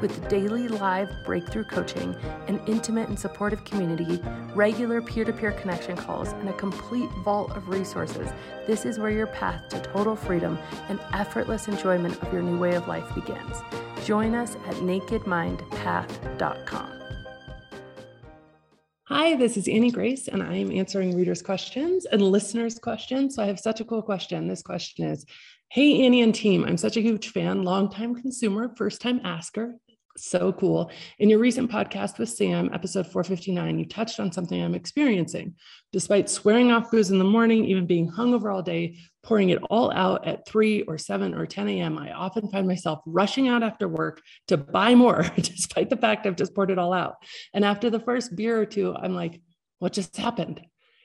With daily live breakthrough coaching, an intimate and supportive community, regular peer to peer connection calls, and a complete vault of resources, this is where your path to total freedom and effortless enjoyment of your new way of life begins. Join us at nakedmindpath.com. Hi, this is Annie Grace, and I am answering readers' questions and listeners' questions. So I have such a cool question. This question is Hey, Annie and team, I'm such a huge fan, longtime consumer, first time asker. So cool. In your recent podcast with Sam, episode 459, you touched on something I'm experiencing. Despite swearing off booze in the morning, even being hungover all day, pouring it all out at 3 or 7 or 10 a.m., I often find myself rushing out after work to buy more, despite the fact I've just poured it all out. And after the first beer or two, I'm like, what just happened?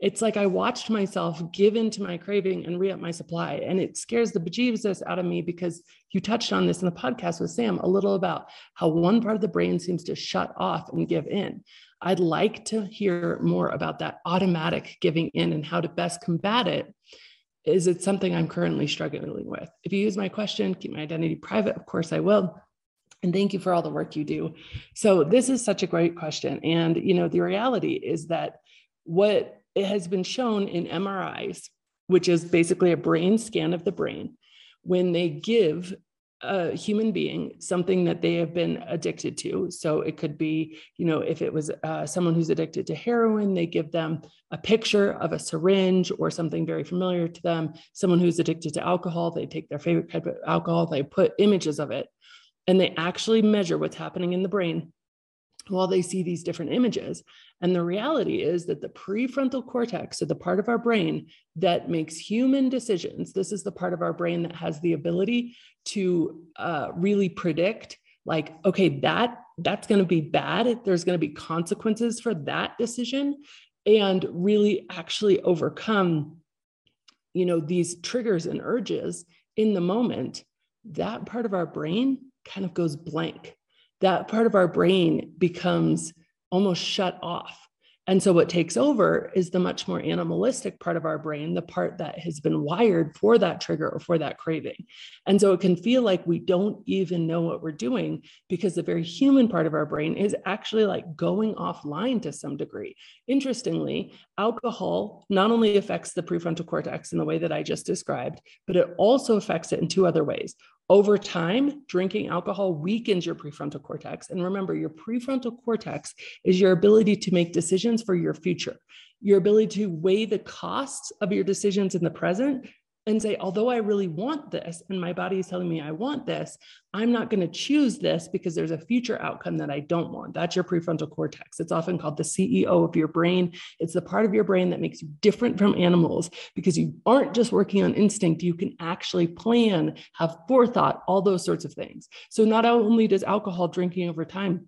It's like I watched myself give into my craving and re up my supply. And it scares the bejesus out of me because you touched on this in the podcast with Sam a little about how one part of the brain seems to shut off and give in. I'd like to hear more about that automatic giving in and how to best combat it. Is it something I'm currently struggling with? If you use my question, keep my identity private, of course I will. And thank you for all the work you do. So, this is such a great question. And, you know, the reality is that what it has been shown in MRIs, which is basically a brain scan of the brain, when they give a human being something that they have been addicted to. So it could be, you know, if it was uh, someone who's addicted to heroin, they give them a picture of a syringe or something very familiar to them. Someone who's addicted to alcohol, they take their favorite type of alcohol, they put images of it, and they actually measure what's happening in the brain while they see these different images. And the reality is that the prefrontal cortex, so the part of our brain that makes human decisions, this is the part of our brain that has the ability to uh, really predict, like, okay, that that's going to be bad. There's going to be consequences for that decision, and really actually overcome, you know, these triggers and urges in the moment. That part of our brain kind of goes blank that part of our brain becomes almost shut off. And so, what takes over is the much more animalistic part of our brain, the part that has been wired for that trigger or for that craving. And so, it can feel like we don't even know what we're doing because the very human part of our brain is actually like going offline to some degree. Interestingly, alcohol not only affects the prefrontal cortex in the way that I just described, but it also affects it in two other ways. Over time, drinking alcohol weakens your prefrontal cortex. And remember, your prefrontal cortex is your ability to make decisions for your future, your ability to weigh the costs of your decisions in the present and say, although I really want this, and my body is telling me I want this, I'm not going to choose this because there's a future outcome that I don't want. That's your prefrontal cortex. It's often called the CEO of your brain. It's the part of your brain that makes you different from animals because you aren't just working on instinct. You can actually plan, have forethought, all those sorts of things. So, not only does alcohol drinking over time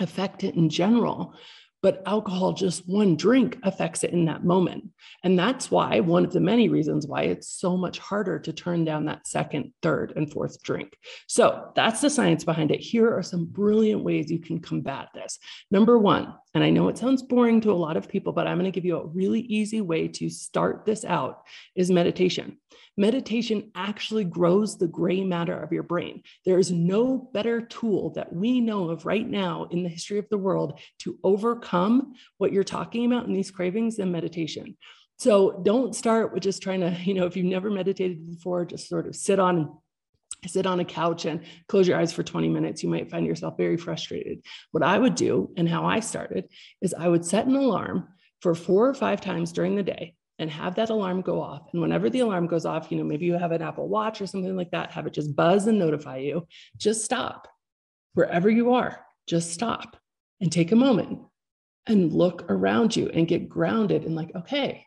affect it in general, but alcohol, just one drink, affects it in that moment. And that's why, one of the many reasons why it's so much harder to turn down that second, third, and fourth drink. So that's the science behind it. Here are some brilliant ways you can combat this. Number one, and I know it sounds boring to a lot of people, but I'm going to give you a really easy way to start this out is meditation. Meditation actually grows the gray matter of your brain. There is no better tool that we know of right now in the history of the world to overcome what you're talking about in these cravings than meditation. So don't start with just trying to, you know, if you've never meditated before, just sort of sit on sit on a couch and close your eyes for 20 minutes, you might find yourself very frustrated. What I would do and how I started is I would set an alarm for four or five times during the day and have that alarm go off. And whenever the alarm goes off, you know, maybe you have an Apple Watch or something like that, have it just buzz and notify you. Just stop wherever you are, just stop and take a moment and look around you and get grounded and like, okay,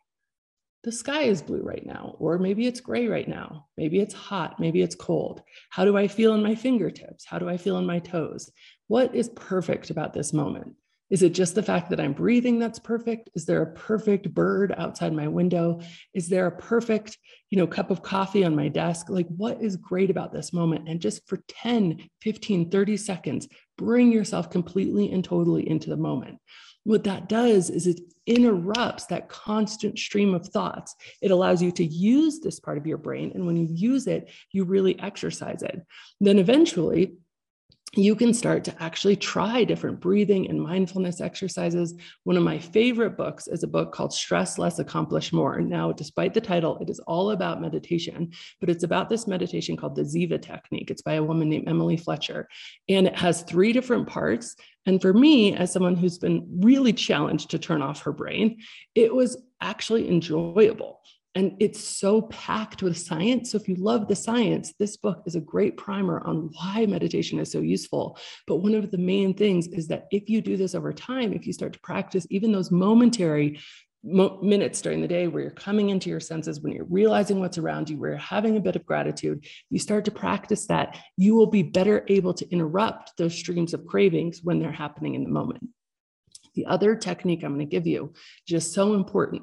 the sky is blue right now, or maybe it's gray right now. Maybe it's hot, maybe it's cold. How do I feel in my fingertips? How do I feel in my toes? What is perfect about this moment? Is it just the fact that I'm breathing that's perfect? Is there a perfect bird outside my window? Is there a perfect, you know, cup of coffee on my desk? Like what is great about this moment? And just for 10, 15, 30 seconds, bring yourself completely and totally into the moment. What that does is it interrupts that constant stream of thoughts. It allows you to use this part of your brain. And when you use it, you really exercise it. Then eventually, you can start to actually try different breathing and mindfulness exercises. One of my favorite books is a book called Stress Less, Accomplish More. Now, despite the title, it is all about meditation, but it's about this meditation called the Ziva technique. It's by a woman named Emily Fletcher, and it has three different parts. And for me, as someone who's been really challenged to turn off her brain, it was actually enjoyable. And it's so packed with science. So if you love the science, this book is a great primer on why meditation is so useful. But one of the main things is that if you do this over time, if you start to practice even those momentary mo- minutes during the day where you're coming into your senses, when you're realizing what's around you, where you're having a bit of gratitude, you start to practice that, you will be better able to interrupt those streams of cravings when they're happening in the moment. The other technique I'm going to give you, just so important,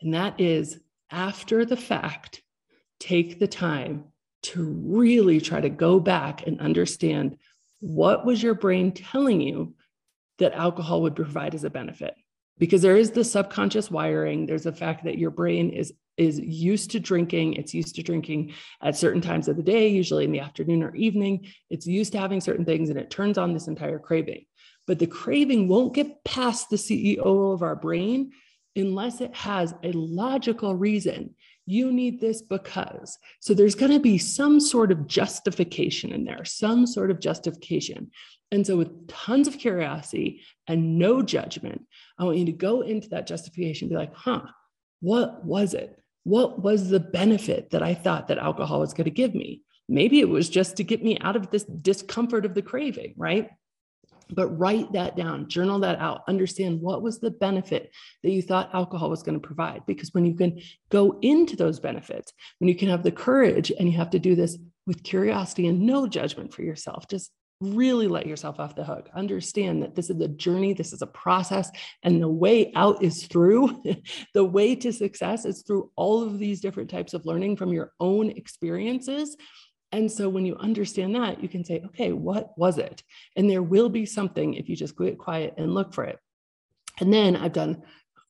and that is after the fact, take the time to really try to go back and understand what was your brain telling you that alcohol would provide as a benefit. Because there is the subconscious wiring. There's the fact that your brain is is used to drinking. It's used to drinking at certain times of the day usually in the afternoon or evening. It's used to having certain things and it turns on this entire craving. But the craving won't get past the ceo of our brain unless it has a logical reason. You need this because. So there's going to be some sort of justification in there, some sort of justification. And so, with tons of curiosity and no judgment, I want you to go into that justification be like, huh, what was it? What was the benefit that I thought that alcohol was going to give me? Maybe it was just to get me out of this discomfort of the craving, right? But write that down, journal that out, understand what was the benefit that you thought alcohol was going to provide. Because when you can go into those benefits, when you can have the courage and you have to do this with curiosity and no judgment for yourself, just really let yourself off the hook. Understand that this is a journey, this is a process, and the way out is through. the way to success is through all of these different types of learning from your own experiences and so when you understand that, you can say, okay, what was it? And there will be something if you just get quiet and look for it. And then I've done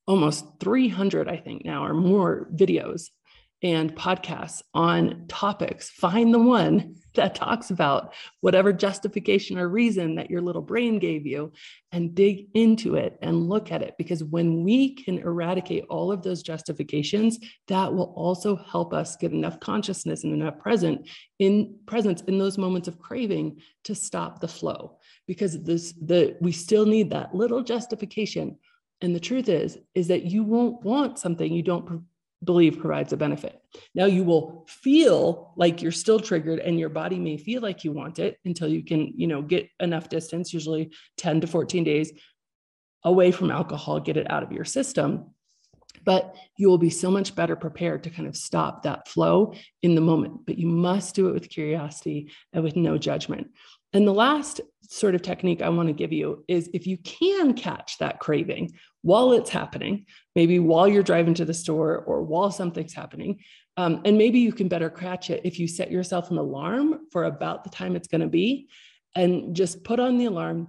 almost 300, I think now, or more videos and podcasts on topics. Find the one that talks about whatever justification or reason that your little brain gave you and dig into it and look at it. Because when we can eradicate all of those justifications, that will also help us get enough consciousness and enough present in presence in those moments of craving to stop the flow. Because this the we still need that little justification. And the truth is, is that you won't want something you don't believe provides a benefit. Now you will feel like you're still triggered and your body may feel like you want it until you can, you know, get enough distance, usually 10 to 14 days away from alcohol, get it out of your system. But you will be so much better prepared to kind of stop that flow in the moment. But you must do it with curiosity and with no judgment. And the last sort of technique I want to give you is if you can catch that craving while it's happening, maybe while you're driving to the store or while something's happening, um, and maybe you can better catch it if you set yourself an alarm for about the time it's going to be and just put on the alarm,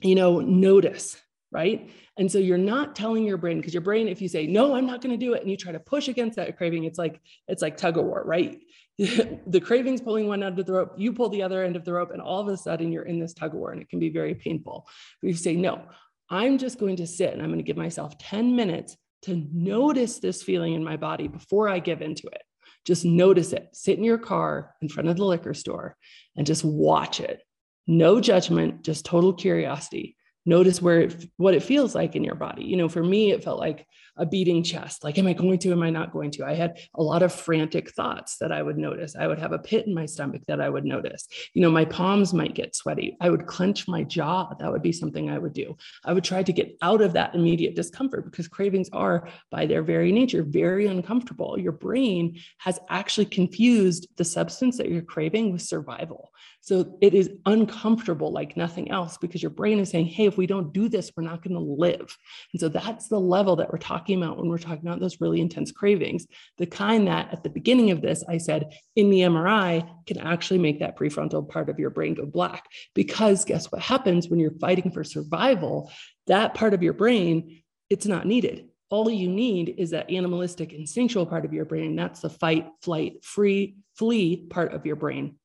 you know, notice, right? And so you're not telling your brain because your brain, if you say, no, I'm not going to do it, and you try to push against that craving, it's like, it's like tug of war, right? the craving's pulling one end of the rope, you pull the other end of the rope, and all of a sudden you're in this tug of war and it can be very painful. But you say, no, I'm just going to sit and I'm going to give myself 10 minutes to notice this feeling in my body before I give into it. Just notice it. Sit in your car in front of the liquor store and just watch it. No judgment, just total curiosity notice where it, what it feels like in your body. You know, for me, it felt like a beating chest. Like, am I going to? Am I not going to? I had a lot of frantic thoughts that I would notice. I would have a pit in my stomach that I would notice. You know, my palms might get sweaty. I would clench my jaw. That would be something I would do. I would try to get out of that immediate discomfort because cravings are, by their very nature, very uncomfortable. Your brain has actually confused the substance that you're craving with survival. So it is uncomfortable like nothing else because your brain is saying, hey, if we don't do this, we're not going to live. And so that's the level that we're talking about when we're talking about those really intense cravings. The kind that at the beginning of this, I said in the MRI can actually make that prefrontal part of your brain go black. Because guess what happens when you're fighting for survival? That part of your brain, it's not needed all you need is that animalistic instinctual part of your brain that's the fight flight free flee part of your brain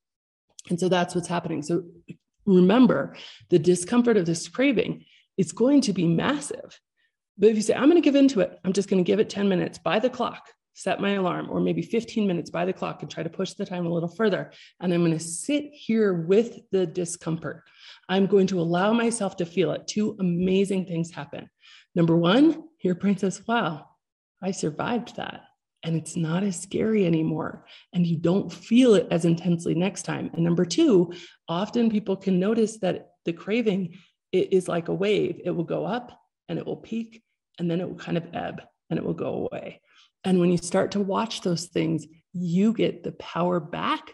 and so that's what's happening so remember the discomfort of this craving is going to be massive. But if you say i'm going to give into it. I'm just going to give it 10 minutes by the clock set my alarm or maybe 15 minutes by the clock and try to push the time a little further and i'm going to sit here with the discomfort i'm going to allow myself to feel it. Two amazing things happen. Number one your brain says, wow, I survived that. And it's not as scary anymore. And you don't feel it as intensely next time. And number two, often people can notice that the craving is like a wave. It will go up and it will peak and then it will kind of ebb and it will go away. And when you start to watch those things, you get the power back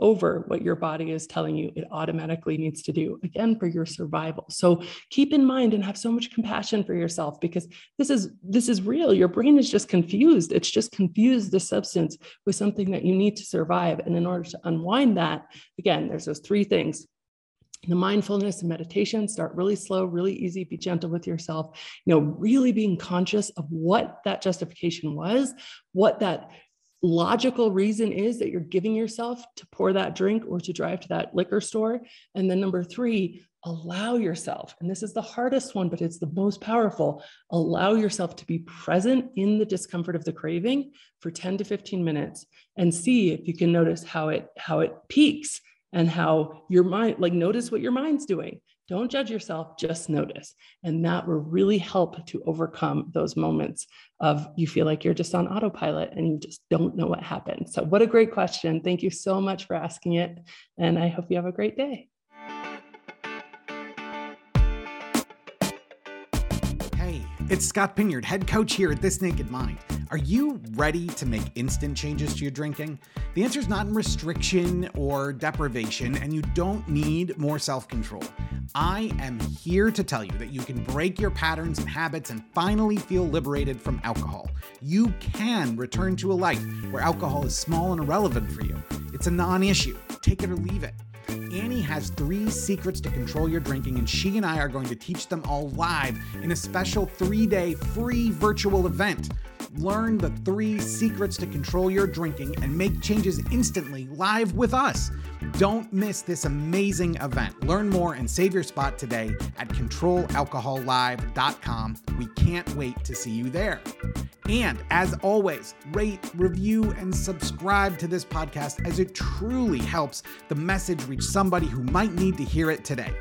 over what your body is telling you it automatically needs to do again for your survival. So keep in mind and have so much compassion for yourself because this is this is real. Your brain is just confused. It's just confused the substance with something that you need to survive. And in order to unwind that again there's those three things. The mindfulness and meditation start really slow really easy be gentle with yourself. You know really being conscious of what that justification was what that logical reason is that you're giving yourself to pour that drink or to drive to that liquor store. And then number three, allow yourself, and this is the hardest one, but it's the most powerful, allow yourself to be present in the discomfort of the craving for 10 to 15 minutes and see if you can notice how it how it peaks and how your mind like notice what your mind's doing don't judge yourself, just notice. And that will really help to overcome those moments of you feel like you're just on autopilot and you just don't know what happened. So, what a great question. Thank you so much for asking it. And I hope you have a great day. It's Scott Pinyard, head coach here at This Naked Mind. Are you ready to make instant changes to your drinking? The answer is not in restriction or deprivation, and you don't need more self control. I am here to tell you that you can break your patterns and habits and finally feel liberated from alcohol. You can return to a life where alcohol is small and irrelevant for you. It's a non issue. Take it or leave it. Annie has three secrets to control your drinking, and she and I are going to teach them all live in a special three day free virtual event. Learn the three secrets to control your drinking and make changes instantly live with us. Don't miss this amazing event. Learn more and save your spot today at controlalcohollive.com. We can't wait to see you there. And as always, rate, review, and subscribe to this podcast as it truly helps the message reach somebody who might need to hear it today.